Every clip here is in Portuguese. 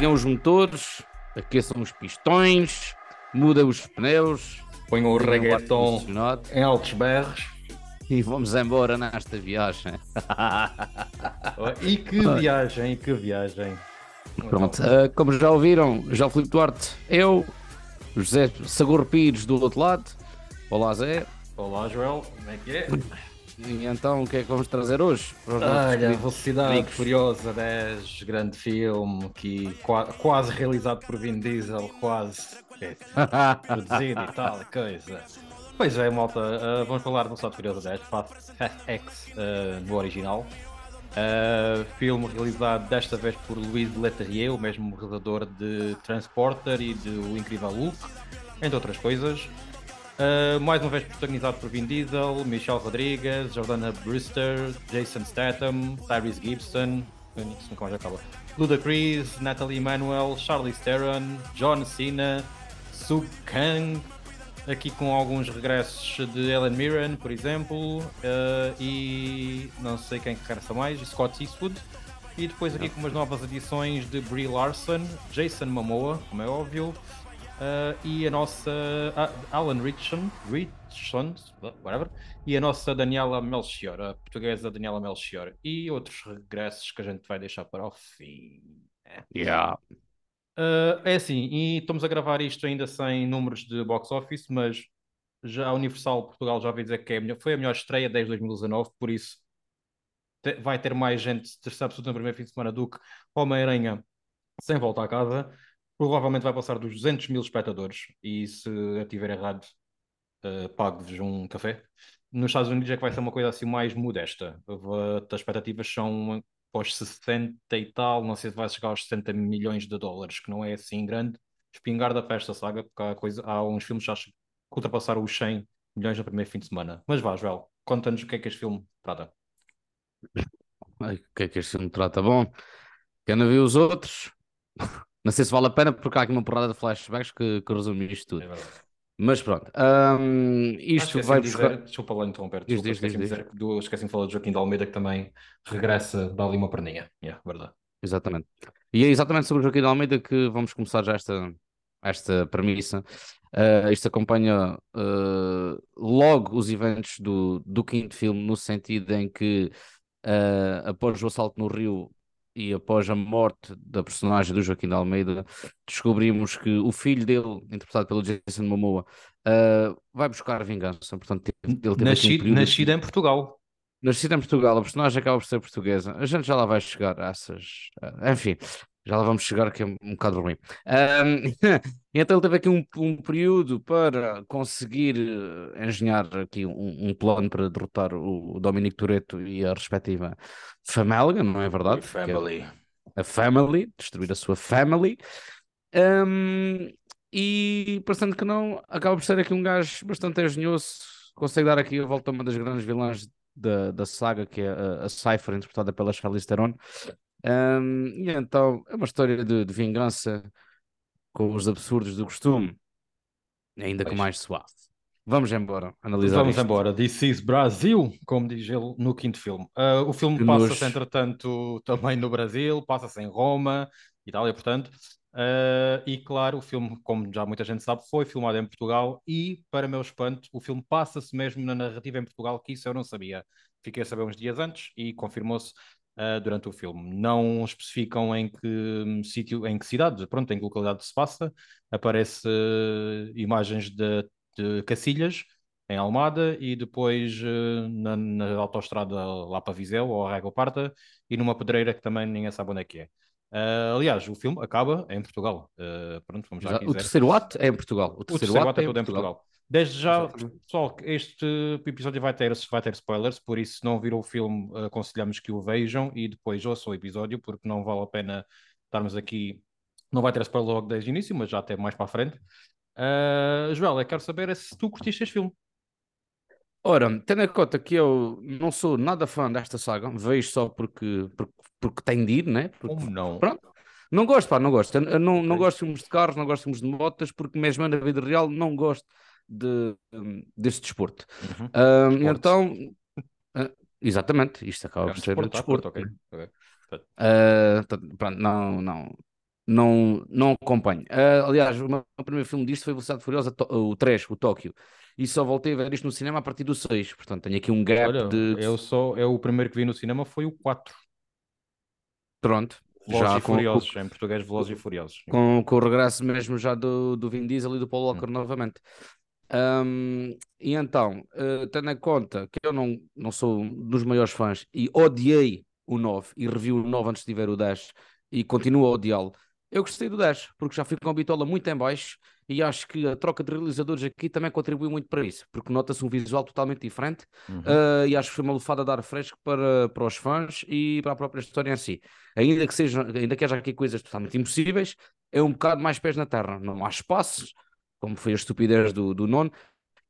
ligam os motores, aqueçam os pistões, mudam os pneus, Ponham o reggaeton condicionado em altos berros. e vamos embora nesta viagem. E que viagem, que viagem. Pronto, ah, como já ouviram, já o Filipe Duarte, eu, José Sagor Pires do outro lado. Olá Zé. Olá, Joel. Como é que é? E então o que é que vamos trazer hoje? Olha, Velocidade amigos? Furiosa 10, grande filme, que qua- quase realizado por Vin Diesel, quase é, produzido e tal, coisa. Pois é, malta, ah, vamos falar do Velocidade Furiosa 10, Fast, X ah, no original. Ah, filme realizado desta vez por Louis Leterrier, o mesmo realizador de Transporter e de O Incrível Hulk, entre outras coisas. Uh, mais uma vez protagonizado por Vin Diesel, Michelle Rodriguez, Jordana Brewster, Jason Statham, Tyrese Gibson, mais acaba. Ludacris, Natalie Emanuel, Charlize Theron, John Cena, Sub Kang, aqui com alguns regressos de Ellen Mirren, por exemplo, uh, e não sei quem que regressa mais, Scott Eastwood. E depois aqui com umas novas adições de Brie Larson, Jason Momoa, como é óbvio, Uh, e a nossa ah, Alan Richardson, Richardson, whatever, e a nossa Daniela Melchior, a portuguesa Daniela Melchior, e outros regressos que a gente vai deixar para o fim. É, Yeah. Uh, é assim, e estamos a gravar isto ainda sem números de box office, mas já a Universal Portugal já ouvi dizer que é a melhor- foi a melhor estreia desde 2019, por isso te- vai ter mais gente terceira absoluta no primeiro fim de semana do que Homem-Aranha sem volta a casa. Provavelmente vai passar dos 200 mil espectadores e se eu estiver errado, eh, pago-vos um café. Nos Estados Unidos é que vai ser uma coisa assim mais modesta. As expectativas são para os 60 e tal, não sei se vai chegar aos 60 milhões de dólares, que não é assim grande. Espingarda para esta saga, porque há, coisa, há uns filmes que já que ultrapassaram os 100 milhões no primeiro fim de semana. Mas vá, Joel, conta-nos o que é que este filme trata. O que é que este filme trata? Bom, quem não viu os outros, não sei se vale a pena, porque há aqui uma porrada de flashbacks que, que resume isto É tudo. verdade. Mas pronto, Ah, isto esqueci vai de buscar. dizer, desculpa lá interromper, Diz, desculpa, diz, de diz, dizer do, esqueci de falar de Joaquim de Almeida que também regressa, dá ali uma perninha. Yeah, verdade. Exatamente. E é exatamente sobre o Joaquim de Almeida que vamos começar já esta, esta premissa. Uh, isto acompanha uh, logo os eventos do, do quinto filme, no sentido em que, uh, após o assalto no Rio e após a morte da personagem do Joaquim de Almeida, descobrimos que o filho dele, interpretado pelo Jason Momoa, uh, vai buscar vingança. Portanto, ele teve um Nascido, período de- nascido em Portugal. Nascida em Portugal, a personagem acaba por ser portuguesa. A gente já lá vai chegar a essas. ah, Enfim, já lá vamos chegar, que é um, um bocado ruim. E então ele teve aqui um, um período para conseguir eh, engenhar aqui um, um plano para derrotar o, o Dominic Toretto e a respectiva família, não é verdade? Que é a family, destruir a sua family. E parecendo que não, acaba por ser aqui um gajo bastante engenhoso, consegue dar aqui a volta a uma das grandes vilãs da, da saga, que é a, a Cypher, interpretada pela Charlize Theron. Ahm, e então é uma história de, de vingança com os absurdos do costume, ainda que Pois. mais suave. Vamos embora analisar Vamos isto. embora. This is Brasil, como diz ele no quinto filme. Ah, o filme passa-se, entretanto, também no Brasil, passa-se em Roma, Itália, portanto. Ah, e claro, o filme, como já muita gente sabe, foi filmado em Portugal e, para meu espanto, o filme passa-se mesmo na narrativa em Portugal, que isso eu não sabia. Fiquei a saber uns dias antes e confirmou-se ah, durante o filme. Não especificam em que hum, sítio, em que cidade, pronto, em que localidade se passa. Aparece ah, imagens de, de Cacilhas, em Almada, e depois eh, na, na autoestrada lá para Viseu, ou Arrega Parta, e numa pedreira que também ninguém sabe onde é que é. Ah, aliás, o filme acaba em Portugal. Ah, pronto, vamos já O terceiro ato é em Portugal. O O terceiro, terceiro ato ato é todo em Portugal. Desde já, Exatamente. pessoal, este episódio vai ter, vai ter spoilers, por isso, se não viram o filme, aconselhamos que o vejam e depois ouçam o episódio, porque não vale a pena estarmos aqui. Não vai ter spoiler logo desde o início, mas já até mais para a frente. Ah, Joel, eu quero saber é se tu curtiste este filme. Ora, tendo em conta que eu não sou nada fã desta saga, vejo só porque, porque, porque tem de ir, né? Porque, Como não? Pronto. Não gosto, pá, não gosto. Eu, não, não gosto de filmes de carros, não gosto de filmes de motas, porque mesmo na vida real não gosto de, hum, desse desporto. Uhum. Hum, então, ah, exatamente, isto acaba É por ser desporto, desporto. pronto, ok, ok. Ah, portanto, pronto, não, não, não, não acompanho. Uh, aliás, o meu primeiro filme disto foi Velocidade Furiosa, o 3, o Tóquio. E só voltei a ver isto no cinema a partir do 6. Portanto, tenho aqui um gap Olha, de. Eu só, eu, o primeiro que vi no cinema foi o 4. Pronto. Velozes já e com, Furiosos, em português, Velozes e Furiosos. com, com o regresso mesmo já do, do Vin Diesel e do Paul Walker Hum. novamente. Um, e então, uh, tendo em conta que eu não, não sou um dos maiores fãs e odiei o 9 e revi o 9 antes de ver o 10 e continuo a odiá-lo, eu gostei do 10 porque já fui com a bitola muito em baixo e acho que a troca de realizadores aqui também contribuiu muito para isso, porque nota-se um visual totalmente diferente Uhum. uh, e acho que foi uma lufada de ar fresco para, para os fãs e para a própria história em si. Ainda que, seja, ainda que haja aqui coisas totalmente impossíveis, é um bocado mais pés na terra, não há espaços, como foi a estupidez do, do nono,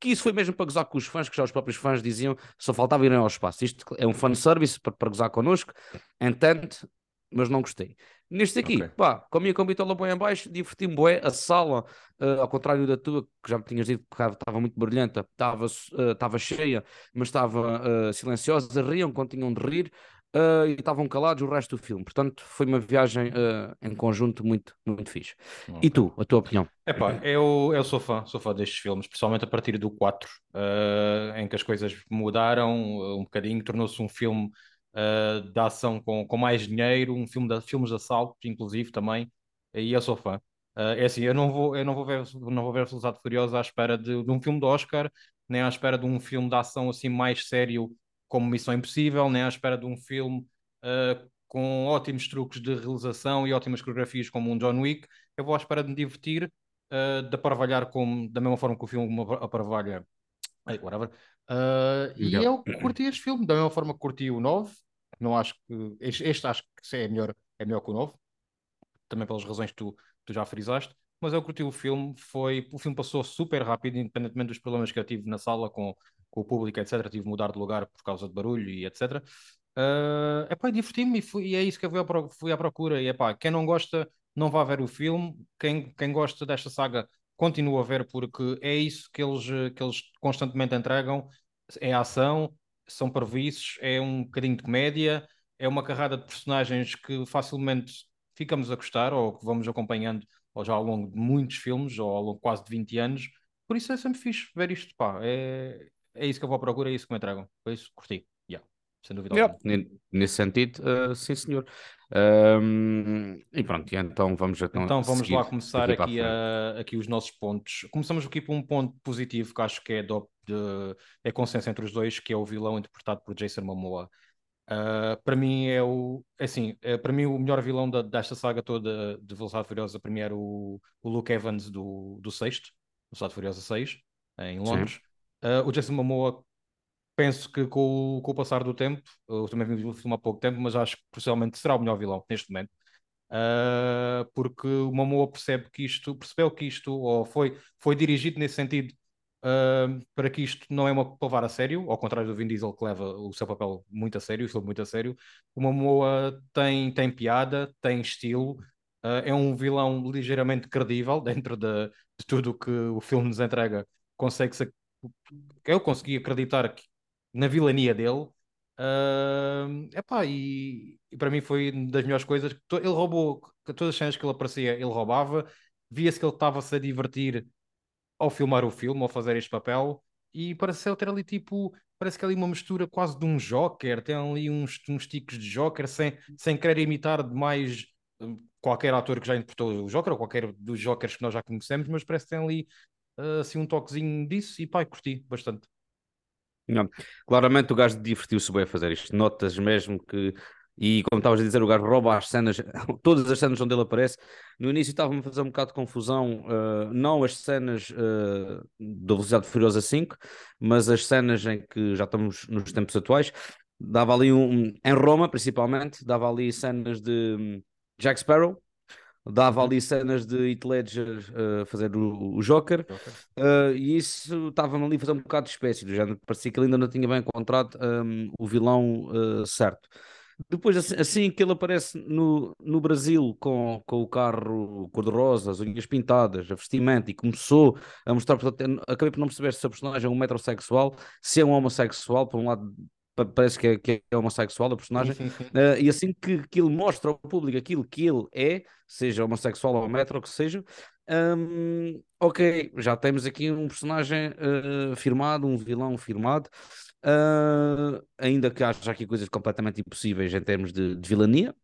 que isso foi mesmo para gozar com os fãs, que já os próprios fãs diziam só faltava irem ao espaço. Isto é um fanservice para, para gozar connosco, entendo, mas não gostei. Neste aqui, Ok. pá, comia com a bitola boi em baixo, diverti-me bué, a sala, uh, ao contrário da tua, que já me tinhas dito que estava muito brilhante, estava uh, cheia, mas estava uh, silenciosa, riam quando tinham de rir, uh, e estavam calados o resto do filme. Portanto, foi uma viagem uh, em conjunto muito, muito fixe. E tu, a tua opinião? Epá, eu, eu sou fã, sou fã destes filmes, principalmente a partir do 4, eh, em que as coisas mudaram um bocadinho, tornou-se um filme eh, de ação com, com mais dinheiro, um filme de, filmes de assalto, inclusive, também, e eu sou fã. Eh, é assim, eu não vou, eu não vou ver, não vou ver Velocidade Furiosa à espera de, de um filme de Oscar, nem à espera de um filme de ação assim mais sério como Missão Impossível, nem à espera de um filme eh, com ótimos truques de realização e ótimas coreografias como um John Wick. Eu vou à espera de me divertir uh, de aparvalhar como, da mesma forma que o filme me aparvalha. Ai, whatever. Uh, e eu curti este filme, da mesma forma que curti o 9. Não acho que. Este, este acho que é melhor, é melhor que o 9. Também pelas razões que tu, tu já frisaste. Mas eu curti o filme, foi, o filme passou super rápido, independentemente dos problemas que eu tive na sala com, com o público, etc. Tive de mudar de lugar por causa de barulho e etc. Uh, epá, diverti-me e, fui- e é isso que eu fui à, pro- fui à procura. E epá, quem não gosta, não vá ver o filme. Quem, quem gosta desta saga, continua a ver, porque é isso que eles, que eles constantemente entregam: é ação, são parvoíces, é um bocadinho de comédia, é uma carrada de personagens que facilmente ficamos a gostar ou que vamos acompanhando ou já ao longo de muitos filmes ou ao longo quase de 20 anos. Por isso é sempre fixe ver isto. Pá, é, é isso que eu vou à procura, é isso que me entregam. Por isso, curti. Yeah, sem dúvida Yeah, Nesse sentido, uh, sim senhor. Um, e pronto, então vamos então, Então vamos seguir lá começar aqui, a, aqui os nossos pontos. Começamos aqui por um ponto positivo que acho que é, do, de, é consenso entre os dois, que é o vilão interpretado por Jason Momoa. Uh, para mim é o é assim, é, para mim o melhor vilão da- desta saga toda de Velocidade Furiosa para mim era o, o Luke Evans do, do sexto, Velocidade Furiosa 6, em Londres. Uh, o Jason Momoa penso que com, o- com o passar do tempo, eu também vi o filme há pouco tempo, mas acho que possivelmente será o melhor vilão neste momento. Uh, porque o Momoa percebe que isto, percebeu que isto, ou foi, foi dirigido nesse sentido, uh, para que isto não é uma para levar a sério, ao contrário do Vin Diesel que leva o seu papel muito a sério, o filme muito a sério. O Momoa tem, tem piada, tem estilo, uh, é um vilão ligeiramente credível dentro de, de tudo que o filme nos entrega. Consegue-se, eu consegui acreditar que, na vilania dele. Uh, epá, e, e para mim foi uma das melhores coisas. Ele roubou, todas as cenas que ele aparecia, ele roubava. Via-se que ele estava-se a divertir ao filmar o filme, ao fazer este papel. E parece ele ter ali tipo, parece que é ali uma mistura quase de um Joker. Tem ali uns, uns tiques de Joker, sem, sem querer imitar demais hum, qualquer ator que já interpretou o Joker, ou qualquer dos Jokers que nós já conhecemos, mas parece que tem ali assim um toquezinho disso. E pá, curti bastante. Não. Claramente o gajo divertiu-se bem a fazer isto. Notas mesmo que. E como estavas a dizer, o gajo rouba as cenas, todas as cenas onde ele aparece. No início estava-me a fazer um bocado de confusão, uh, não as cenas uh, da Velocidade Furiosa 5, mas as cenas em que já estamos nos tempos atuais. Dava ali um. Em Roma, principalmente, dava ali cenas de um, Jack Sparrow, dava Uhum. ali cenas de Heath Ledger uh, fazer o, o Joker. Joker. Uh, e isso estava-me ali a fazer um bocado de espécie, do género. Parecia que ele ainda não tinha bem encontrado um, o vilão uh, certo. Depois, assim, assim que ele aparece no, no Brasil com, com o carro cor-de-rosa, as unhas pintadas, a vestimenta, e começou a mostrar, portanto, acabei por não perceber se o personagem é um metrosexual, se é um homossexual, por um lado parece que é, que é homossexual a personagem, Sim, sim, sim. Uh, e assim que, que ele mostra ao público aquilo que ele é, seja homossexual ou metro, ou que seja, um, ok, já temos aqui um personagem uh, firmado, um vilão firmado, uh, ainda que haja aqui coisas completamente impossíveis em termos de, de vilania.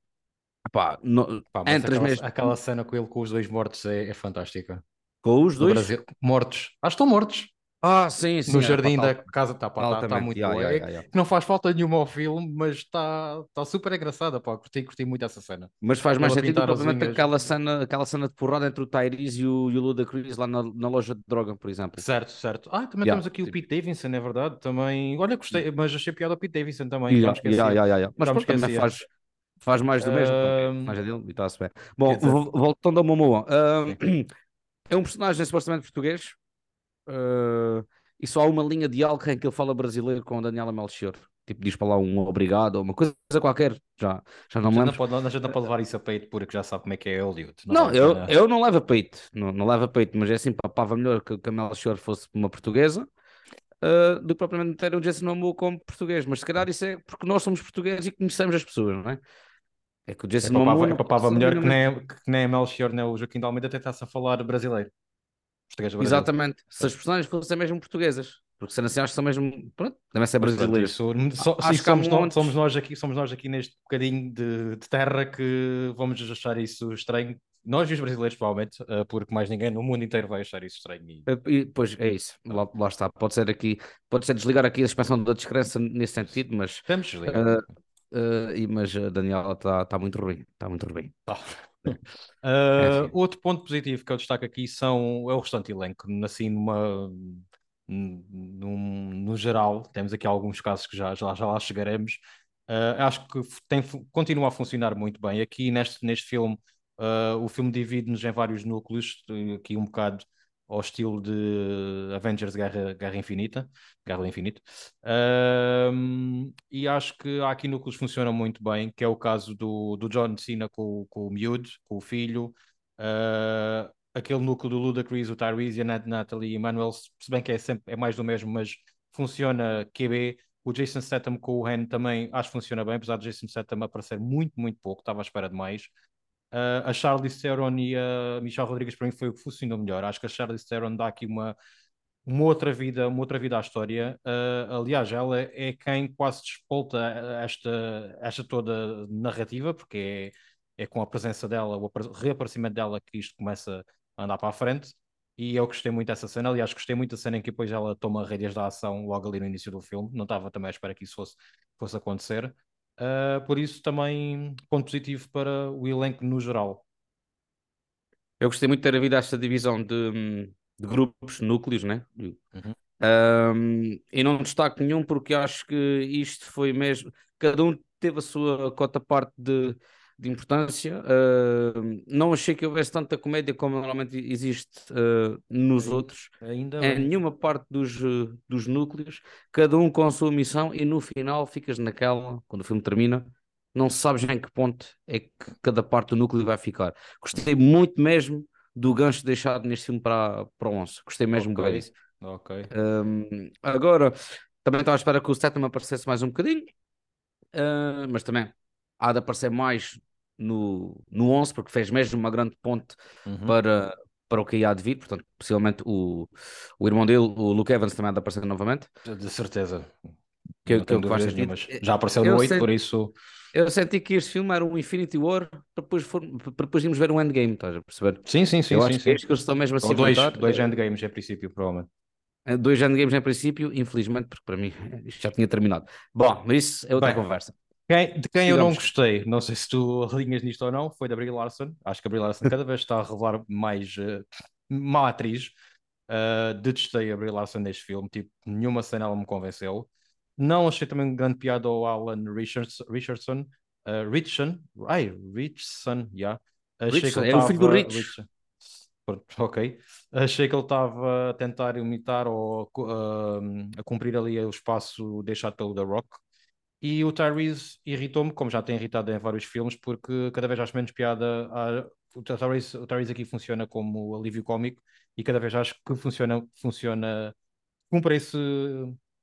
No, mas aquela, mesmas... aquela, cena com ele com os dois mortos é, é fantástica. Com os dois? Brasil... Mortos. Acho que estão mortos. Ah, sim, sim. No é, jardim pá, da casa está tá, tá muito yeah, boa. Yeah, yeah, não faz falta nenhuma ao filme, mas está tá super engraçada. Pá. Curti, curti muito essa cena. Mas faz mais sentido provavelmente aquela cena, aquela cena de porrada entre o Tyrese e o, e o Ludacris lá na, na, loja de droga, por exemplo. Certo, certo. Ah, também temos aqui tipo... o Pete Davidson, é verdade. Também. Olha, gostei, mas achei piada o Pete Davidson também. Yeah, yeah, yeah. Mas pronto, também faz, faz mais do mesmo. Uh... Mais dele e está-se bem. Bom, voltando ao Momoa. Uh, é um personagem supostamente português. Uh, e só há uma linha de diálogo em que ele fala brasileiro com a Daniela Melchior. Tipo, diz para lá um obrigado ou uma coisa qualquer. Já, já não me lembro. Não pode, a gente não pode levar isso a peito porque já sabe como é que é Hollywood. Não, não eu, eu não levo a peito. Não, não levo a peito, mas é assim, papava melhor que, que a Melchior fosse uma portuguesa. Uh, do que propriamente ter o Jason Momoa como português, mas se calhar isso é porque nós somos portugueses e conhecemos as pessoas, não é? É que o Jason é Momoa... É papava melhor que nem, que nem a Melchior nem o Joaquim de Almeida tentasse a falar brasileiro. Exatamente. Se as personagens fossem mesmo portuguesas, porque sendo assim acho que são mesmo, pronto, também ser brasileiros. Só, sim, somos, nós, somos, nós aqui, somos nós aqui neste bocadinho de, de, terra que vamos achar isso estranho. Nós e os brasileiros, provavelmente, uh, porque mais ninguém no mundo inteiro vai achar isso estranho. E... Eh, e, pois é isso, lá, lá, está. Pode ser aqui, pode ser desligar aqui a expansão da descrença nesse sentido, mas. Vamos desligar. Uh, uh, mas a Daniela está tá muito ruim, está muito ruim. Tá. Uh, outro ponto positivo que eu destaco aqui são, é o restante elenco, assim, numa, num, no geral, temos aqui alguns casos que já, já, já lá chegaremos. Uh, acho que tem, continua a funcionar muito bem. Aqui neste, neste filme, uh, o filme divide-nos em vários núcleos, aqui um bocado ao estilo de Avengers Guerra, Guerra Infinita, Guerra do Infinito. Um, e acho que há aqui núcleos que funcionam muito bem, que é o caso do, do John Cena com, com o miúdo, com o filho, uh, aquele núcleo do Ludacris, o Tyrese, a Natalie e Emmanuel, se bem que é, sempre, é mais do mesmo, mas funciona QB. O Jason Statham com o Hen também acho que funciona bem, apesar de Jason Statham aparecer muito, muito pouco, estava à espera de mais. Uh, a Charlize Theron e a Michelle Rodrigues para mim foi o que funcionou melhor. Acho que a Charlize Theron dá aqui uma, uma outra vida, uma outra vida à história. Uh, aliás, ela é quem quase despolta esta, esta toda narrativa, porque é, é com a presença dela, o reaparecimento dela que isto começa a andar para a frente. E eu gostei muito dessa cena. Aliás, gostei muito da cena em que depois ela toma rédeas da ação logo ali no início do filme. Não estava também à espera que isso fosse, fosse acontecer. Uh, por isso, também ponto positivo para o elenco no geral. Eu gostei muito de ter havido esta divisão de, de grupos, núcleos, né? Uhum. Um, e não destaco nenhum porque acho que isto foi mesmo. Cada um teve a sua cota parte de, de importância. Uh, não achei que houvesse tanta comédia como normalmente existe uh, nos outros. Ainda em bem. nenhuma parte dos, uh, dos núcleos, cada um com a sua missão, e no final ficas naquela, quando o filme termina, não sabes em que ponto é que cada parte do núcleo vai ficar. Gostei muito mesmo do gancho deixado neste filme para, para o 11. Gostei mesmo okay. bem. Ok. Um, agora, também estava à espera que o Statham aparecesse mais um bocadinho, mas também há de aparecer mais no, no 11, porque fez mesmo uma grande ponte uhum. para, para o que ia de vir, portanto, possivelmente o, o irmão dele, o Luke Evans, também há de aparecer novamente. De certeza. Que, que, que Já apareceu no 8, senti, por isso. Eu senti que este filme era um Infinity War para depois, for, para depois irmos ver um Endgame, estás a perceber? Sim, sim, sim. Eu sim, acho sim. que é isto que eles estão mesmo a se dois, dois Endgames em princípio, provavelmente. É, dois Endgames em princípio, infelizmente, porque para mim isto já tinha terminado. Bom, mas isso é outra Bem, conversa. Quem, de quem Sigamos. eu não gostei, não sei se tu alinhas nisto ou não, foi da Brie Larson. Acho que a Brie Larson cada vez está a revelar mais uh, má atriz. Uh, detestei a Brie Larson neste filme, tipo, nenhuma cena ela me convenceu. Não achei também grande piada ao Alan Richards, Richardson. Uh, Richardson, ai, Richardson, yeah. Achei Richardson, que ele é o filho do Rich. Richard, ok. Achei que ele estava a tentar imitar ou uh, a cumprir ali o espaço deixado pelo The Rock. E o Tyrese irritou-me, como já tem irritado em vários filmes, porque cada vez acho menos piada. A... O, Tyrese, o Tyrese aqui funciona como alívio cómico e cada vez acho que funciona, funciona cumpre esse,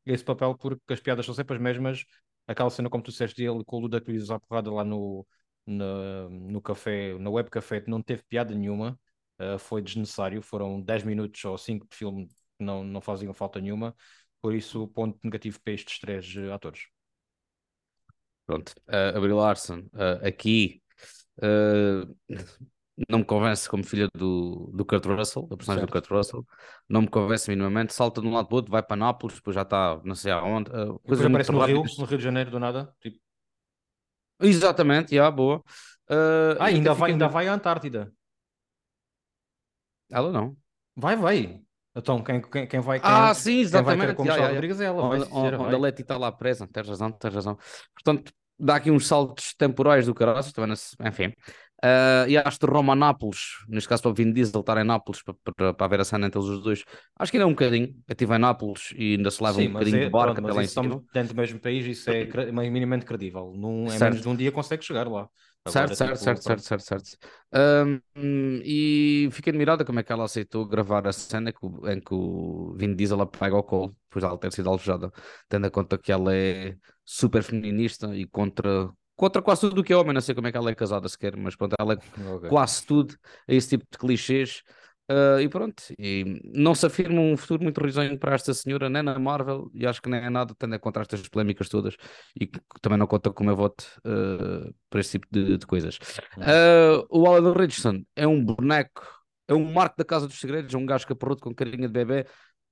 esse papel porque as piadas são sempre as mesmas. Aquela cena, como tu disseste, dele com o Ludacris à porrada lá no, no, no café, na web café, não teve piada nenhuma. Uh, foi desnecessário. Foram 10 minutos ou 5 de filme que não, não faziam falta nenhuma. Por isso, ponto negativo para estes três uh, atores. Pronto, uh, a Brie Larson, uh, aqui uh, não me convence como filha do, do Kurt Russell, da personagem certo. do Kurt Russell, não me convence minimamente. Salta de um lado para o outro, vai para Nápoles, depois já está não sei aonde. Uh, aparece no Rio, no Rio de Janeiro, do nada. Tipo... Exatamente, já, boa. Ah, ainda vai, ainda vai à Antártida. Ela não. Vai, vai. Então, quem, quem, quem vai. Quem, ah, sim, exatamente. Quem vai como yeah, Rodrigues é ela. Onde, onde, onde a Leti está lá presa, tens razão, tens razão. Portanto, dá aqui uns saltos temporais do caralho, enfim. Uh, e acho que Roma Nápoles, neste caso para o Vin Diesel estar em Nápoles para, para, para ver a cena entre os dois, acho que ainda é um bocadinho. Eu estive em Nápoles e ainda se leva Sim, um bocadinho é, de barca pronto, até lá em cima. Dentro do mesmo país, isso é minimamente credível. Num, em menos de um dia consegue chegar lá. Agora, certo, tipo, certo, certo, certo, certo, certo, e fiquei admirada como é que ela aceitou gravar a cena em que, o, em que o Vin Diesel apaga o colo, depois de ela ter sido alvejada, tendo em conta que ela é super feminista e contra contra quase tudo o que é homem, não sei como é que ela é casada sequer, mas pronto, ela é okay. quase tudo a esse tipo de clichês. Uh, e pronto, e não se afirma um futuro muito risonho para esta senhora, nem na Marvel, e acho que nem é nada, tendo em conta estas polémicas todas, e também não conta com o meu voto uh, para este tipo de, de coisas. Uh, o Alan Richardson é um boneco, é um marco da Casa dos Segredos, é um gajo caparrudo com carinha de bebê,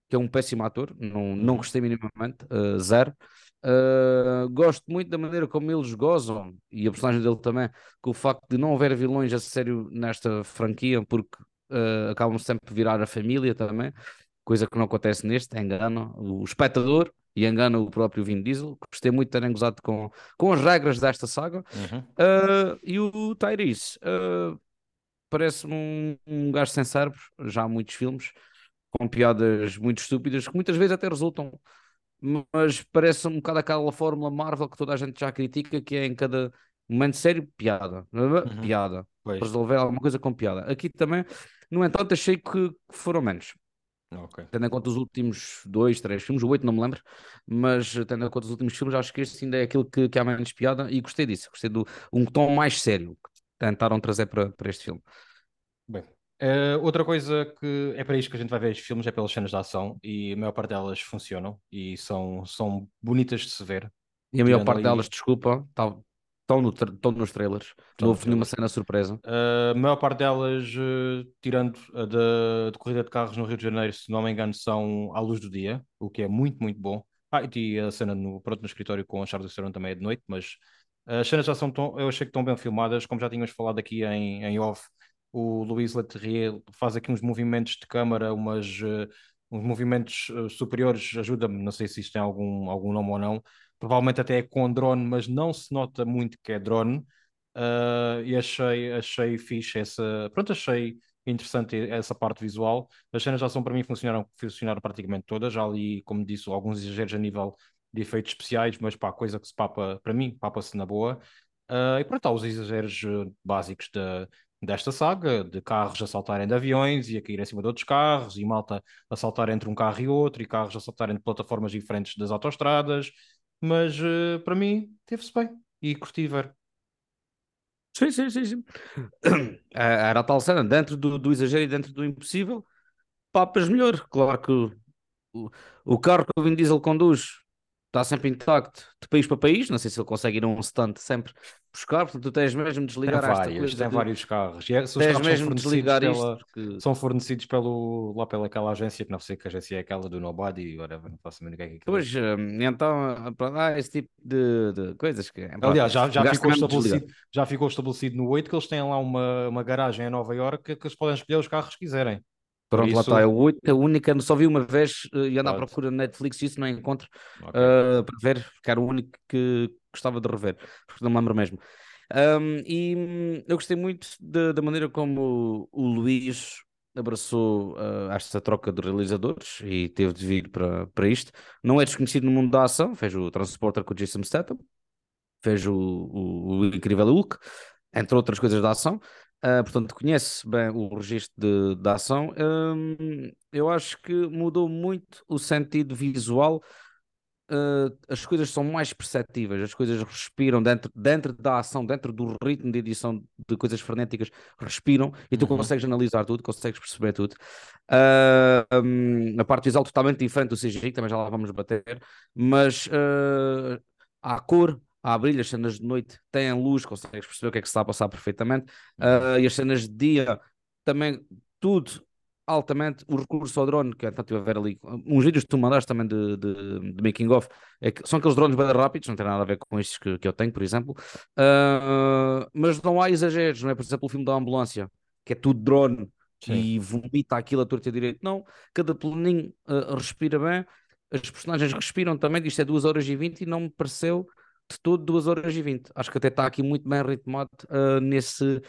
que é um péssimo ator, não, não uhum. gostei minimamente, zero. Uh, gosto muito da maneira como eles gozam, e a personagem dele também, com o facto de não haver vilões a sério nesta franquia, porque uh, acabam sempre por virar a família também, coisa que não acontece neste, engana o espectador e engana o próprio Vin Diesel. Gostei muito de terem gozado com, com as regras desta saga. Uhum. Uh, e o Tyrese parece-me um, um gajo sem cérebro, já há muitos filmes, com piadas muito estúpidas, que muitas vezes até resultam mas parece um bocado aquela fórmula Marvel que toda a gente já critica, que é em cada momento sério, piada, uhum. piada, pois. resolver alguma coisa com piada. Aqui também, no entanto, achei que foram menos. Okay. Tendo em conta os últimos dois, três filmes, oito não me lembro, mas tendo em conta os últimos filmes, acho que este ainda é aquilo que, que há menos piada e gostei disso, gostei do um tom mais sério que tentaram trazer para, para este filme. Bem, Uh, outra coisa que é para isto que a gente vai ver estes filmes é pelas cenas de ação e a maior parte delas funcionam e são, são bonitas de se ver. E a maior parte delas, desculpa, estão no, nos trailers. Não houve nenhuma cena surpresa. Uh, a maior parte delas, uh, tirando a de, de, corrida de carros no Rio de Janeiro, se não me engano, são à luz do dia, o que é muito, muito bom. Ah, e a cena no, pronto, no escritório com a Charles Theron também é de noite, mas as cenas já são tão, eu achei que estão bem filmadas, como já tínhamos falado aqui em, em off o Luís Leterrier faz aqui uns movimentos de câmara, umas, uh, uns movimentos uh, superiores, ajuda-me, não sei se isto tem algum, algum nome ou não, provavelmente até é com drone, mas não se nota muito que é drone, uh, e achei, achei fixe essa, pronto, achei interessante essa parte visual, as cenas já são para mim funcionaram, funcionaram praticamente todas, já ali, como disse, alguns exageros a nível de efeitos especiais, mas pá, coisa que se papa, para mim, papa-se na boa, Uh, e pronto, há os exageros básicos da, desta saga, de carros a saltarem de aviões e a cair em cima de outros carros, e malta a saltar entre um carro e outro, e carros a saltarem de plataformas diferentes das autostradas, mas uh, para mim teve-se bem e curti ver. Sim, sim, sim, sim. Era a tal cena, dentro do, do exagero e dentro do impossível, papas melhor. Claro que o, o carro que o Vin Diesel conduz está sempre intacto de país para país. Não sei se ele consegue ir a um stand sempre buscar, portanto, tu tens mesmo de desligar tem várias, coisa. Tem de... vários carros. E é, se os tens carros mesmo de desligar pela, isto. Porque... São fornecidos pelo, lá pela aquela agência, que não sei que agência é aquela do Nobody, whatever, não faço a mínima ideia. É pois, hum, então, há esse tipo de, de coisas que. Aliás, já, já, ficou estabelecido, já ficou estabelecido no 8 que eles têm lá uma, uma garagem em Nova York que, que eles podem escolher os carros que quiserem. Pronto, isso... lá está. É o 8, a única, só vi uma vez uh, e ando à procura na Netflix e isso não encontro okay. uh, para ver, porque era o único que gostava de rever, porque não me lembro mesmo. Um, e hum, eu gostei muito de, da maneira como o, o Luís abraçou uh, esta troca de realizadores e teve de vir para, para isto. Não é desconhecido no mundo da ação, fez o Transporter com o Jason Statham, fez o, o, o Incrível Hulk, entre outras coisas da ação. Uh, portanto, conhece bem o registro de, de ação. Um, eu acho que mudou muito o sentido visual uh, as coisas são mais perceptíveis, as coisas respiram dentro, dentro da ação, dentro do ritmo de edição de coisas frenéticas, respiram e tu uhum. consegues analisar tudo, consegues perceber tudo. Uh, um, a parte visual totalmente diferente do CGI, também já lá vamos bater, mas uh, há cor, há brilho, as cenas de noite têm luz, consegues perceber o que é que se está a passar perfeitamente, uh, e as cenas de dia também tudo altamente o recurso ao drone, que então estive a ver ali uns vídeos que tu mandaste também de, de, de making of, é que são aqueles drones bem rápidos, não tem nada a ver com estes que, que eu tenho, por exemplo, uh, mas não há exageros, não é? Por exemplo, o filme da ambulância, que é tudo drone Sim. e vomita aquilo a torta direito, não, cada planinho uh, respira bem, as personagens respiram também, isto é 2 horas e 20 e não me pareceu de todo 2 horas e 20, acho que até está aqui muito bem ritmado uh, nesse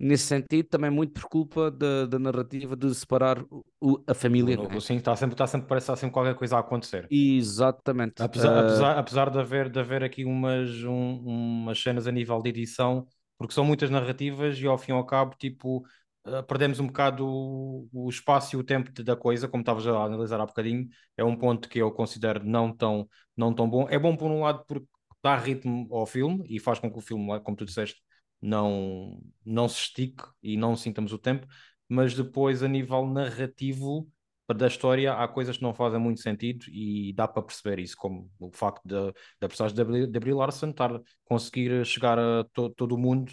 nesse sentido, também muito por culpa da, da narrativa de separar o, a família. O, é? Sim, está sempre, está sempre, parece estar sempre qualquer coisa a acontecer. Exatamente. Apesar, uh... apesar, apesar de, haver, de haver aqui umas, um, umas cenas a nível de edição, porque são muitas narrativas e ao fim e ao cabo, tipo, uh, perdemos um bocado o, o, espaço e o tempo da coisa, como estavas a analisar há bocadinho, é um ponto que eu considero não tão, não tão bom. É bom por um lado porque dá ritmo ao filme e faz com que o filme, como tu disseste, não, não se estique e não sintamos o tempo, mas depois a nível narrativo da história há coisas que não fazem muito sentido e dá para perceber isso, como o facto da personagem de Brie Larson estar conseguir chegar a to, todo o mundo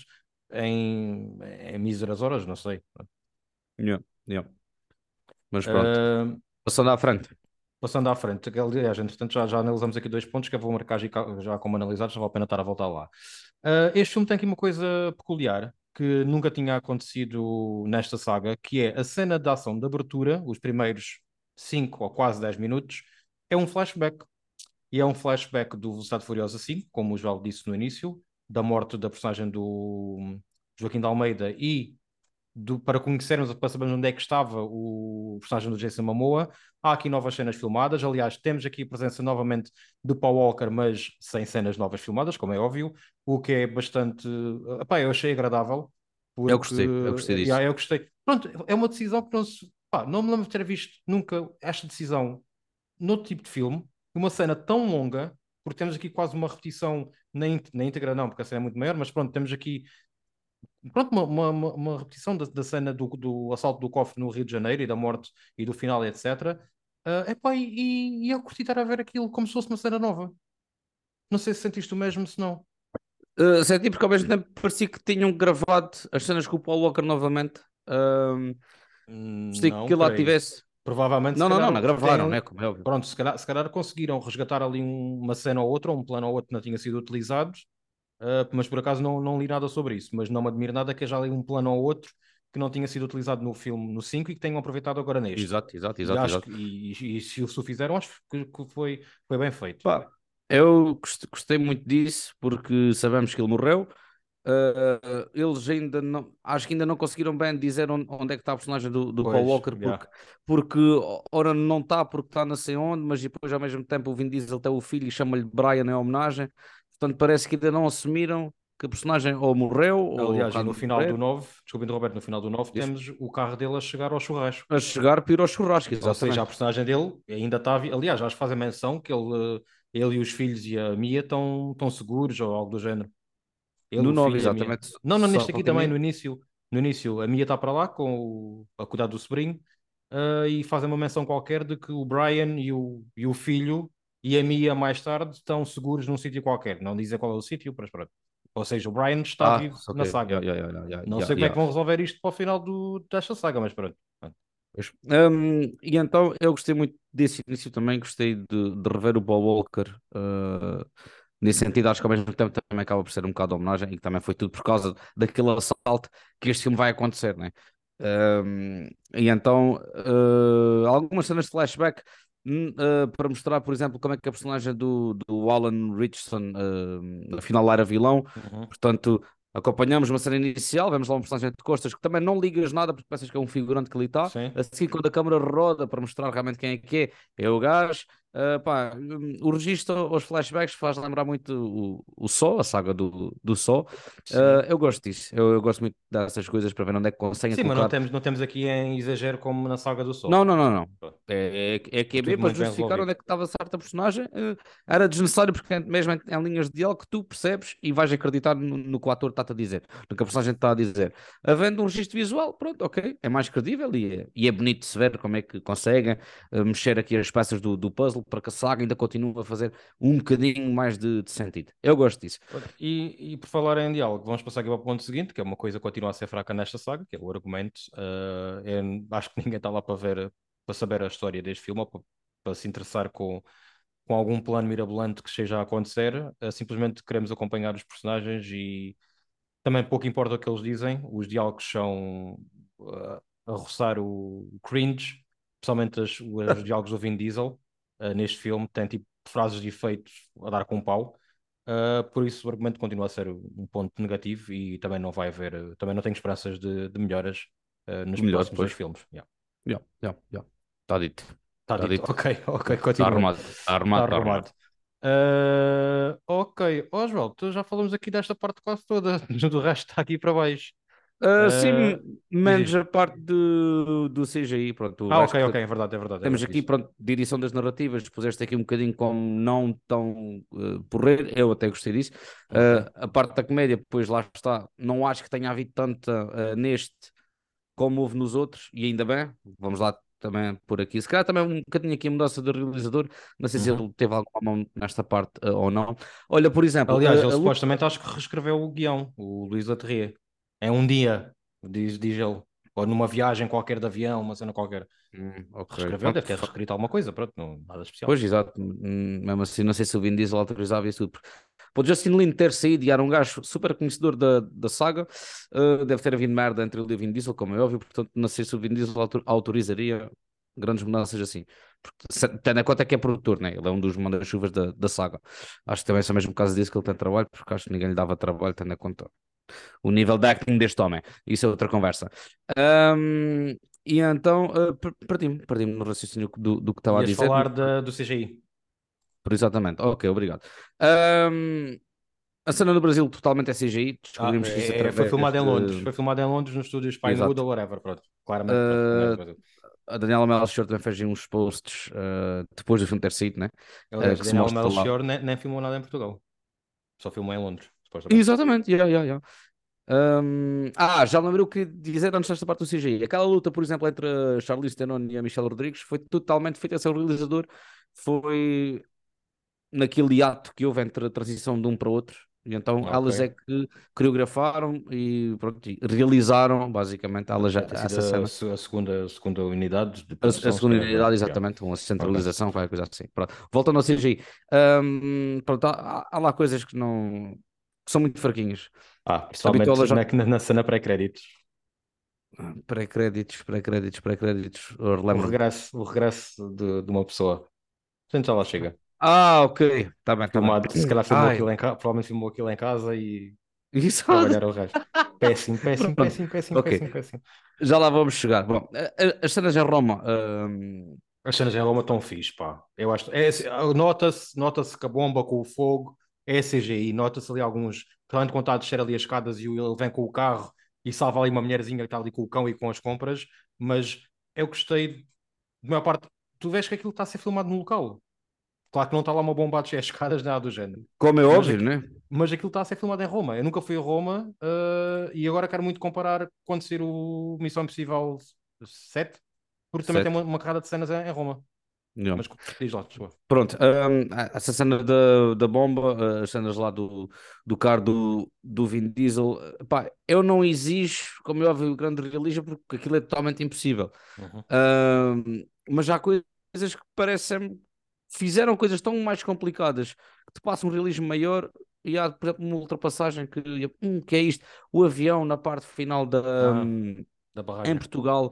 em, em míseras horas, não sei. Yeah, yeah. Mas pronto, uh, passando à frente. Passando à frente, aliás, entretanto já, já analisamos aqui dois pontos que eu vou marcar já, como analisados, não vale a pena estar a voltar lá. Uh, este filme tem aqui uma coisa peculiar que nunca tinha acontecido nesta saga, que é a cena de ação de abertura, os primeiros 5 ou quase 10 minutos, é um flashback. E é um flashback do Velocidade Furiosa 5, como o João disse no início, da morte da personagem do Joaquim de Almeida e do, para conhecermos, para sabermos onde é que estava o personagem do Jason Momoa. Há aqui novas cenas filmadas. Aliás, temos aqui a presença novamente do Paul Walker, mas sem cenas novas filmadas, como é óbvio, o que é bastante. Epá, eu achei agradável. Porque... Eu gostei, eu gostei disso. Yeah, eu gostei. Pronto, é uma decisão que não se. Pá, não me lembro de ter visto nunca esta decisão noutro tipo de filme, uma cena tão longa, porque temos aqui quase uma repetição na, na íntegra, não, porque a cena é muito maior, mas pronto, temos aqui pronto, uma, uma, uma repetição da, da cena do, do, assalto do cofre no Rio de Janeiro e da morte e do final, etc. Uh, epá, e, e eu curti estar a ver aquilo como se fosse uma cena nova. Não sei se sentiste o mesmo, se não. Uh, senti porque ao mesmo tempo parecia que tinham gravado as cenas com o Paul Walker novamente. Uh, que aquilo lá tivesse. Provavelmente. Não, não, não, não, gravaram, né? Como é óbvio. Pronto, se calhar, se calhar conseguiram resgatar ali um, uma cena ou outra, ou um plano ou outro que não tinha sido utilizado uh, mas por acaso não, não li nada sobre isso. Mas não me admiro nada que já li um plano ou outro que não tinha sido utilizado no filme no 5 e que tenham aproveitado agora neste. Exato, exato, exato. E, exato. Que, e, e, e, se o fizeram, acho que, que foi, foi bem feito. Pá, eu gostei muito disso porque sabemos que ele morreu. Uh, eles ainda não acho que ainda não conseguiram bem dizer onde, onde é que está a personagem do, do pois, Paul Walker porque, yeah. porque ora não está porque está não sei onde, mas depois ao mesmo tempo o Vin Diesel tem o filho e chama-lhe Brian em homenagem Portanto, parece que ainda não assumiram que a personagem ou morreu Aliás, ou no final morreu. do 9, desculpem, Roberto, no final do 9 temos o carro dele a chegar ao churrasco. A chegar para ir ao churrasco, exatamente. Ou seja, a personagem dele ainda está. Aliás, acho que fazem menção que ele, ele e os filhos e a Mia estão, estão seguros ou algo do género. Ele, no 9, exatamente. Não, não, neste aqui também, no início. No início, a Mia está para lá com o, a cuidar do sobrinho uh, e fazem uma menção qualquer de que o Brian e o, e o filho e a Mia mais tarde estão seguros num sítio qualquer. Não dizem qual é o sítio, mas pronto. Ou seja, o Brian está ah, vivo okay. na saga. Yeah, yeah, yeah, não sei como é que vão resolver isto para o final do, desta saga, mas pronto. Um, e então eu gostei muito desse início também, gostei de, de rever o Paul Walker uh, nesse sentido, acho que ao mesmo tempo também acaba por ser um bocado de homenagem e que também foi tudo por causa daquele assalto que este filme vai acontecer, né? Um, e então uh, algumas cenas de flashback uh, para mostrar, por exemplo, como é que a personagem do, do Alan Richardson uh, afinal era vilão. Uhum. Portanto, acompanhamos uma cena inicial, vemos lá um personagem de costas que também não ligas nada porque pensas que é um figurante que ali está. Assim, quando a câmera roda para mostrar realmente quem é que é, é o gajo. Uh, pá, o registro, os flashbacks faz lembrar muito o, o Sol, a saga do, do Sol. Uh, eu gosto disso, eu, eu, gosto muito dessas coisas para ver onde é que conseguem Sim, colocar... mas não temos, não temos aqui em exagero como na saga do Sol. Não, não, não, não. É, é, é que é bem para justificar onde é que estava certa personagem. Uh, era desnecessário porque mesmo em, em, linhas de diálogo que tu percebes e vais acreditar no, no que o ator está a dizer, no que a personagem está a dizer. Havendo um registro visual, pronto, ok, é mais credível e é, e é bonito de se ver como é que conseguem mexer aqui as peças do, do puzzle para que a saga ainda continue a fazer um bocadinho mais de, de sentido. Eu gosto disso. E, e, por falar em diálogo, vamos passar aqui para o ponto seguinte, que é uma coisa que continua a ser fraca nesta saga, que é o argumento. Uh, acho que ninguém está lá para ver, para saber a história deste filme, ou para, para se interessar com, com algum plano mirabolante que esteja a acontecer. Uh, simplesmente queremos acompanhar os personagens e também pouco importa o que eles dizem, os diálogos são uh, a roçar o cringe, especialmente as, os diálogos do Vin Diesel uh, neste filme, tem tipo frases de efeitos a dar com um pau. Uh, por isso o argumento continua a ser um ponto negativo e também não vai haver, também não tenho esperanças de, de melhoras uh, nos Melhor próximos dois filmes. Yeah. Yeah, yeah, yeah. Está dito. Está tá dito. dito. Ok, ok, continua. Está arrumado. Está arrumado. Está arrumado. Uh, ok, Oswald, já falamos aqui desta parte quase toda, do resto está aqui para baixo. Uh, sim, menos a parte do, do CGI. Pronto, ah, ok, ok, é verdade, é verdade. Temos é aqui, pronto, de edição das narrativas, puseste aqui um bocadinho como não tão uh, porrer, eu até gostei disso. Uh, a parte da comédia, depois lá está, não acho que tenha havido tanta uh, neste como houve nos outros, e ainda bem, vamos lá também por aqui. Se calhar também um bocadinho aqui a mudança do realizador, não sei se uhum. ele teve alguma mão nesta parte ou não. Olha, por exemplo. Aliás, ele supostamente acho que reescreveu o guião, o Luís Laterrier. É um dia, diz, diz ele. Ou numa viagem qualquer de avião, uma cena qualquer. Hum, okay. Reescreveu, deve ter reescrito alguma coisa, pronto, não, nada especial. Pois, exato. Hum, mesmo assim, não sei se o Vin Diesel autorizava isso tudo. Pode Justin Lin ter saído e era um gajo super conhecedor da, da saga, uh, deve ter havido merda entre ele e o Vin Diesel, como é óbvio, portanto, não sei se o Vin Diesel autorizaria grandes mudanças assim. Porque, tendo em conta que é produtor, né? ele é um dos manda-chuvas da, da saga. Acho que também é o mesmo caso disso que ele tem trabalho, porque acho que ninguém lhe dava trabalho, tendo em conta o nível de acting deste homem. Isso é outra conversa. Um, e então, uh, perdi-me, perdi-me no raciocínio do, do que estava a dizer. falar de, do CGI. Por exatamente, ok, obrigado. Um, a cena no Brasil totalmente é CGI. Descobrimos ah, que isso é, foi filmado em Londres. Foi filmado em Londres nos estúdios Pinewood ou whatever, pronto. Claramente. Uh, a Daniela Melchior também fez uns posts uh, depois do filme ter saído, né? Aliás, uh, Daniela Melchior nem, nem filmou nada em Portugal. Só filmou em Londres. Exatamente, yeah, yeah, yeah. Um, ah, já lembrei o que dizer antes desta parte do CGI. Aquela luta, por exemplo, entre a Charlize Theron e a Michelle Rodrigues foi totalmente feita o realizador. Foi naquele ato que houve entre a transição de um para o outro. E então okay. elas é que coreografaram e pronto, realizaram basicamente elas já, essa cena. A segunda, a segunda unidade de a, a segunda unidade, exatamente, uma centralização, okay. qualquer coisa assim. Pronto. Voltando ao CGI. Um, pronto, há, há, lá coisas que não que são muito fraquinhas. Ah, principalmente já... na, na cena pré-créditos. Pré-créditos, pré-créditos, pré-créditos. O regresso, o regresso de, de uma pessoa. Portanto, já lá chega. Ah, ok. Tá bem, tá bem. Se calhar filmou aquilo em casa, provavelmente filmou aquilo em casa e Isso. trabalhar o resto. Péssimo, péssimo, péssimo, péssimo, okay. péssimo, péssimo. Já lá vamos chegar. Bom, as cenas em Roma. Um... As cenas em Roma estão fixe, pá. Eu acho. É, nota-se nota que a bomba com o fogo é CGI, nota-se ali alguns, tanto quando está a descer ali as escadas e ele vem com o carro e salva ali uma mulherzinha que está ali com o cão e com as compras, mas eu gostei, de maior parte, tu vês que aquilo está a ser filmado no local. Claro que não está lá uma bomba a descer as escadas, nada do género. Como é óbvio, aquilo, né? Mas aquilo está a ser filmado em Roma. Eu nunca fui a Roma uh, e agora quero muito comparar quando ser o Missão Impossível 7, porque também 7. tem uma, uma carrada de cenas em, em Roma. Mas diz lá, Pronto, um, essa cena da, da bomba, as cenas lá do, do carro do, do Vin Diesel, pá, eu não exijo, como eu ouvi, grande realismo, porque aquilo é totalmente impossível. Uhum. Um, mas há coisas que parecem fizeram coisas tão mais complicadas que te passam um realismo maior e há, por exemplo, uma ultrapassagem que, hum, que é isto, o avião na parte final da, ah, um, da em Portugal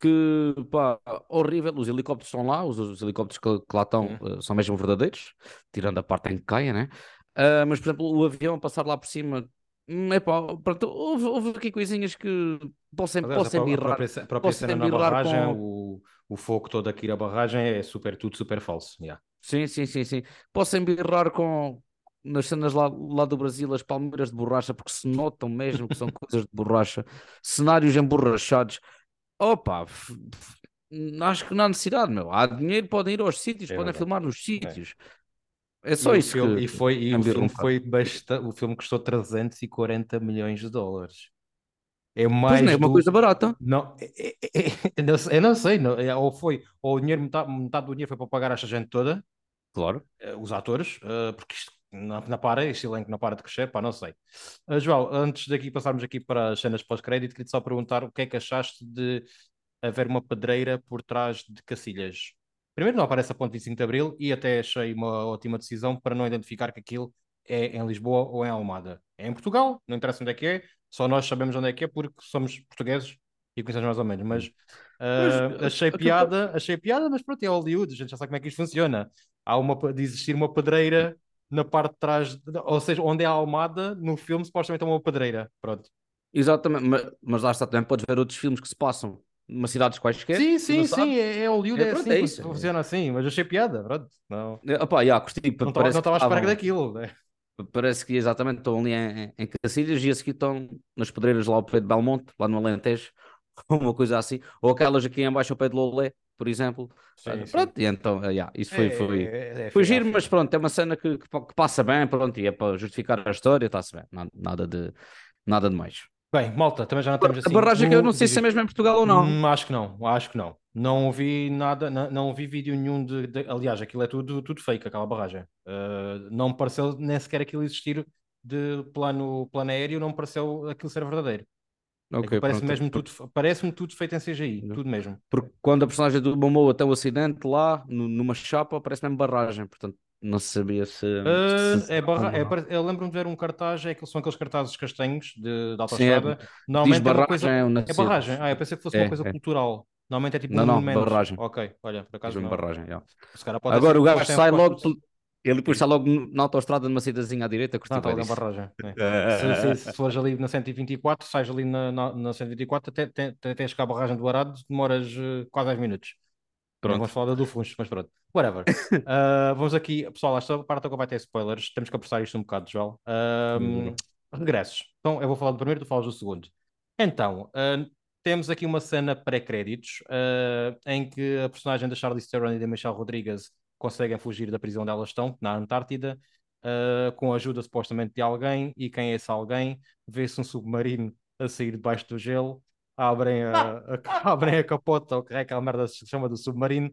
que pá, horrível. Os helicópteros estão lá, os, os helicópteros que, que, lá estão uh, são mesmo verdadeiros, tirando a parte em que caia, né? Uh, mas, por exemplo, o avião a passar lá por cima. Hum, epá, pronto, houve, houve aqui coisinhas que possam, Aliás, possam a própria, a própria na barragem, com... o, o fogo todo aqui na barragem é super, tudo super falso. Yeah. Sim, sim, sim, sim. Posso embirrar com nas cenas lá, lá do Brasil as palmeiras de borracha, porque se notam mesmo que são coisas de borracha, cenários emborrachados. Opa, acho que não há necessidade, meu. Há dinheiro, podem ir aos sítios, É podem verdade. filmar nos sítios. É só E o isso filme- que e foi e o embirra um filme foi bastante, o filme custou 340 milhões de dólares. É Pois mais não é uma do- coisa barata. Não, é- é- é- eu não sei- não é, ou foi, ou o dinheiro, metade, metade do dinheiro foi para pagar esta gente toda, Claro. eh, os atores, eh, porque isto não, não para, este elenco não para de crescer, pá, não sei. Eh, João, antes daqui passarmos aqui para as cenas pós-crédito, queria só perguntar o que é que achaste de haver uma pedreira por trás de Cacilhas. Primeiro não aparece a ponte 25 de Abril e até achei uma ótima decisão para não identificar que aquilo é em Lisboa ou em Almada. É em Portugal, não interessa onde é que é, só nós sabemos onde é que é porque somos portugueses e conhecemos mais ou menos, mas ah, Mas, achei piada, achei piada, mas pronto, é Hollywood, a gente já sabe como é que isto funciona. Há uma, de existir uma pedreira na parte de trás, ou seja, onde é a Almada, no filme supostamente é uma pedreira, pronto. Exatamente, mas, mas lá está, também podes ver outros filmes que se passam numa cidades quaisquer. sim, sim, sim, é, é Hollywood, É, é, pronto, assim, é isso. funciona assim, mas achei piada, pronto. Não É, yeah, estava estava à espera daquilo, né? Parece que exatamente estão ali em, em Cacilhas e a seguir estão nas pedreiras lá ao pé de Belmonte, lá no Alentejo, uma coisa assim, ou aquelas aqui em baixo ao pé de Lolé, por exemplo. Sim, sim. pronto, e então, ah, yeah, isso foi, É- foi, é- é foi fixe, giro, é mas pronto, é uma cena que, que, que passa bem, pronto, e é para justificar a história, está-se bem, nada, nada de nada de mais. Bem, malta, também já não temos assim. a barragem que eu no- não sei se é mesmo em Portugal ou não. Hum, acho que não, acho que não. Não vi nada, não, não vi vídeo nenhum de, de- Aliás, aquilo é tudo, tudo fake, aquela barragem. Uh, não me pareceu nem sequer aquilo existir de plano, plano aéreo, não me pareceu aquilo ser verdadeiro. Ok, Aquilo parece pronto, mesmo por- tudo, parece-me tudo feito em CGI, Não. tudo mesmo. Porque quando a personagem do Momoa tem um acidente lá, nu- numa chapa, parece mesmo barragem, portanto, não se sabia se... Uh, se- é barra, é, eu lembro-me de ver um cartaz, é, que são aqueles cartazes castanhos de, de é, Normalmente é uma barragem, coisa. é um É barragem. Ah, eu pensei que fosse É, uma coisa é. cultural. Normalmente é tipo Não, um não, monumento. barragem. Ok, olha, por acaso não. barragem, pode Agora o gajo sai logo, pelo- ele depois sai logo na autoestrada numa cidadezinha à direita, curtiu Não, está bem ali na disso. barragem. é. Se, se, se fores ali na 124, sais ali na, na, na 124, até, até, até, chegar à barragem do Arado, demoras eh, quase 10 minutos. Não Pronto. vamos falar da do Funcho, mas pronto. Whatever. Ah, vamos aqui, pessoal, esta parte agora vai ter spoilers. Temos que apressar isto um bocado, João. Ahm, regressos. Então, eu vou falar do primeiro, tu falas do segundo. Então, ah, temos aqui uma cena pré-créditos ah, em que a personagem da Charlize Theron e da Michelle Rodriguez conseguem fugir da prisão onde elas estão, na Antártida, ah, com a ajuda supostamente de alguém. E quem é esse alguém? Vê-se um submarino a sair debaixo do gelo, abrem a, a- abrem a capota, ou que é aquela merda que se chama do submarino,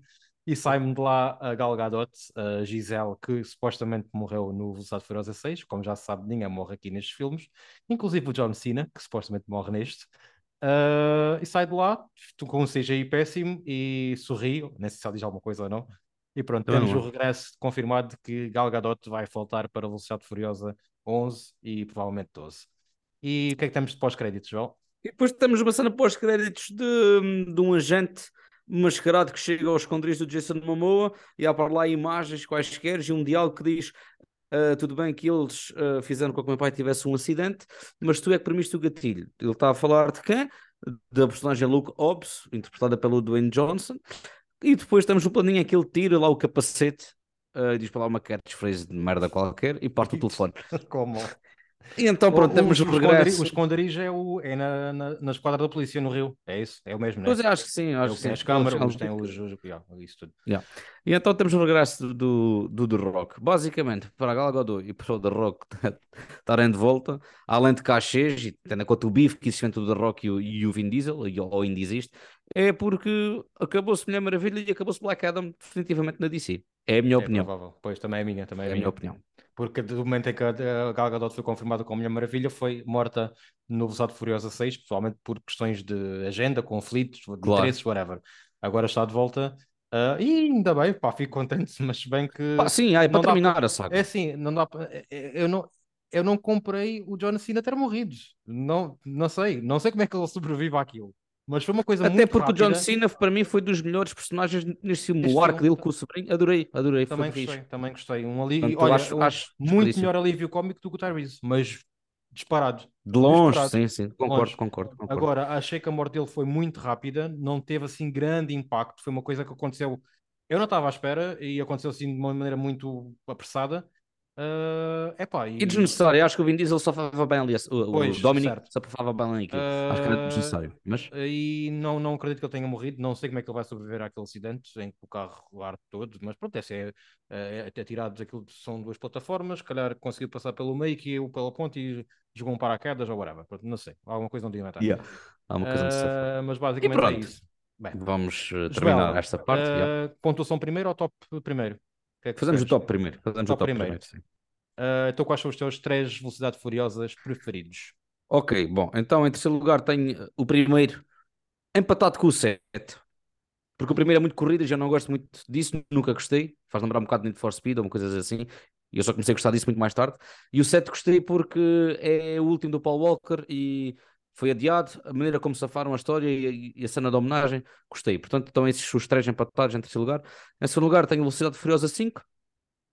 e sai-me de lá a Gal Gadot, a Gisele, que supostamente morreu no Velocidade Furiosa 6, como já se sabe, ninguém morre aqui nestes filmes, inclusive o John Cena, que supostamente morre neste. Ah, e sai de lá com um CGI péssimo e sorri, nem sei se ela diz alguma coisa ou não. E pronto, Também temos o regresso confirmado de que Gal Gadot vai voltar para a Velocidade Furiosa 11 e provavelmente 12. E o que é que temos de pós-créditos, João? E depois temos uma cena pós-créditos de, de um agente mascarado que chega ao esconderijo do Jason Momoa e há para lá imagens quaisquer e um diálogo que diz "Ah, tudo bem que eles ah, fizeram com que o meu pai tivesse um acidente, mas tu é que permitiste o gatilho. Ele está a falar de quem? Da personagem Luke Hobbs, interpretada pelo Dwayne Johnson. E depois temos o planinho que ele tira lá o capacete e diz para lá uma catchphrase de merda qualquer e parte o telefone. Como? E então pronto, O- temos o, esconderi- regresso. O esconderijo é, o, é na, na, na esquadra da polícia no Rio. É isso? É o mesmo, né? Pois é, acho que sim, É acho o que sim. as câmaras, os tem os, os, yeah, isso tudo. E então temos o regresso do, do The Rock. Basicamente, para a Gal Gadot e para o The Rock estarem de volta, além de cachês, e tendo em conta o bife que existe entre o The Rock e o, e o Vin Diesel, e- ou ainda existe, é porque acabou-se Mulher Maravilha e acabou-se Black Adam definitivamente na DC. É a minha É opinião. provável. Pois, também é minha, também É é minha minha. opinião. Porque do momento em que a Gal Gadot foi confirmada como Mulher Maravilha, foi morta no Velocidade Furiosa 6, pessoalmente por questões de agenda, conflitos, de Claro. interesses, whatever. Agora está de volta. ah, e ainda bem, pá, fico contente, mas se bem que Pá, sim, não para terminar a saga. É assim, não dá pra- é- é- eu não eu não comprei o John Cena ter morrido. Não, não sei, não sei como é que ele sobrevive àquilo. Mas foi uma coisa Até porque o John rápida. Cena, para mim, foi dos melhores personagens neste filme. Neste O arco dele com o sobrinho, adorei, adorei. Também fixe. gostei, também gostei. Um alívio, olha, acho- um acho muito desperdício. melhor alívio cómico do que o Tyrese, mas disparado. De longe, Disparado. sim, sim. Concordo, Longe. concordo, concordo. Agora, achei que a morte dele foi muito rápida, não teve assim grande impacto. Foi uma coisa que aconteceu Eu não estava à espera e aconteceu assim de uma maneira muito apressada. Uh, epá, e... e desnecessário, acho que o Vin Diesel só falava bem ali, o, pois, o Dominic só falava bem ali aquilo. Uh, acho que era desnecessário. Mas... E não, não acredito que ele tenha morrido, não sei como é que ele vai sobreviver àquele acidente em que o carro arde todo, mas pronto, esse é, é, é tirado daquilo são duas plataformas, se calhar conseguiu passar pelo meio que eu pela ponte e jogou um paraquedas ou whatever, pronto, não sei, alguma coisa não devia matar. Yeah. Alguma coisa uh, mas basicamente é isso. Bem, Vamos uh, terminar Joel, esta parte. Uh, yeah. Pontuação primeiro ou top primeiro? Que é que Fazemos o top primeiro. Fazemos top o top primeiro. primeiro uh, então, quais são os teus três velocidades furiosas preferidos? Ok, bom, então em terceiro lugar tenho o primeiro empatado com o 7. Porque o primeiro é muito corrida e já não gosto muito disso, nunca gostei. Faz lembrar um bocado de Need for Speed ou coisas assim. E eu só comecei a gostar disso muito mais tarde. E o 7 gostei porque é o último do Paul Walker e foi adiado, a maneira como safaram a história e, e a cena da homenagem, gostei. Portanto, estão esses os três empatados em terceiro lugar. Em segundo lugar, tenho Velocidade Furiosa 5,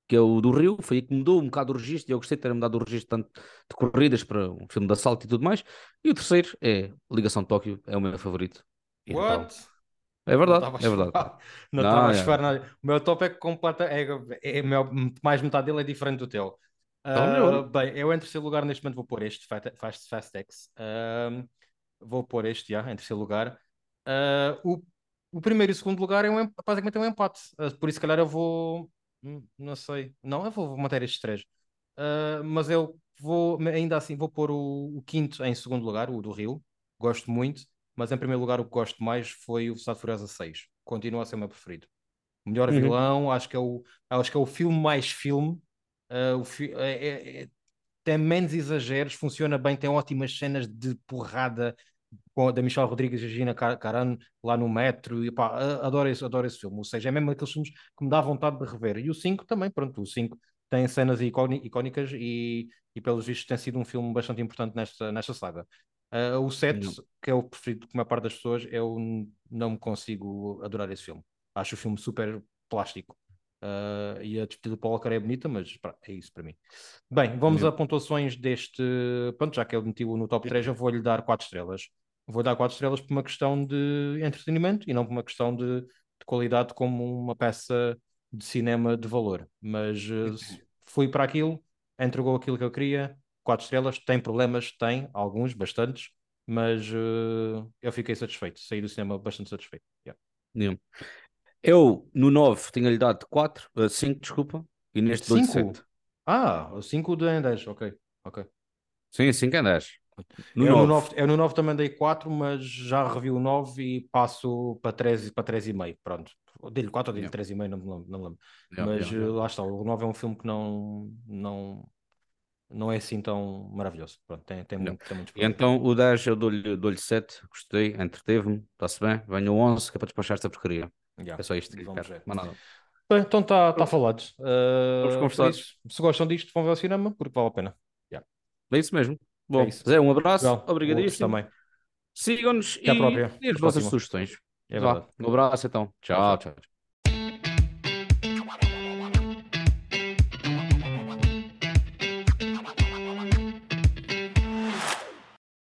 que é o do Rio, foi aí que mudou um bocado o registro, e eu gostei de ter mudado o registro tanto de corridas para um filme de assalto e tudo mais. E o terceiro é Ligação de Tóquio, é o meu favorito. What? É verdade, é verdade. Não estava a esperar nada. O meu top é completa, é, é, é, mais metade dele é diferente do teu. Uh, bem, eu em terceiro lugar neste momento vou pôr este Fast, Fastex. Uh, vou pôr este já em terceiro lugar. Uh, o, o primeiro e o segundo lugar é um, basicamente é um empate. Uh, por isso, se calhar, eu vou. Hum, não sei. Não, eu vou manter estes três. Mas eu vou, ainda assim, vou pôr o, o, quinto em segundo lugar, o do Rio. Gosto muito. Mas em primeiro lugar, o que gosto mais foi o Velocidade Furiosa 6. Continua a ser o meu preferido. Melhor uhum. vilão, acho que, é o, acho que é o filme mais filme Uh, fi é, é, é, tem menos exageros, funciona bem, tem ótimas cenas de porrada com, da Michelle Rodrigues e Gina Carano lá no metro. E, pá, adoro, esse, adoro esse filme. Ou seja, é mesmo aqueles filmes que me dá vontade de rever. E o 5 também, pronto, o 5 tem cenas icónicas e, e pelos vistos tem sido um filme bastante importante nesta, nesta saga. Uh, o 7, que é o preferido de uma parte das pessoas, eu não me consigo adorar esse filme. Acho o filme super plástico. Uh, e a despedida do Paulo Walker é bonita, mas pá, é isso para mim. Bem, vamos a pontuações deste. Pronto, já que ele meti no top 3, eu vou-lhe dar 4 estrelas. Vou dar 4 estrelas por uma questão de entretenimento e não por uma questão de, de qualidade como uma peça de cinema de valor. Mas uh, fui para aquilo, entregou aquilo que eu queria. 4 estrelas, tem problemas, tem, alguns, bastantes, mas uh, eu fiquei satisfeito. Saí do cinema bastante satisfeito. Yeah. Yeah. Eu, no 9, tinha-lhe dado 4, 5, uh, desculpa, e neste 2 7. Ah, 5 de 10, ok. ok. Sim, 5 em 10. No eu, 9. No 9, eu no 9 também dei 4, mas já revi o 9 e passo para 3, para 3,5. Pronto. Dei-lhe 4 ou dei-lhe yeah. 3,5, não me lembro. Não me lembro. Yeah, mas yeah, lá está, o 9 é um filme que não, não, não é assim tão maravilhoso. Pronto, tem, tem, muito, tem muitos Então o 10 eu dou-lhe dou 7, gostei, entreteve-me, está-se bem. Venho o 11, que é para despachar esta porcaria. Yeah. É só isto que Vamos quero. nada. Bem, então está tá falado. Uh, Vamos conversar. se gostam disto, vão ver ao cinema, porque vale a pena. Yeah. É isso mesmo. Bom, é isso. Zé, um abraço. Well, Obrigadíssimo. Também. Sigam-nos e, e as vossas sugestões. É um abraço então. Tchau, tchau. tchau.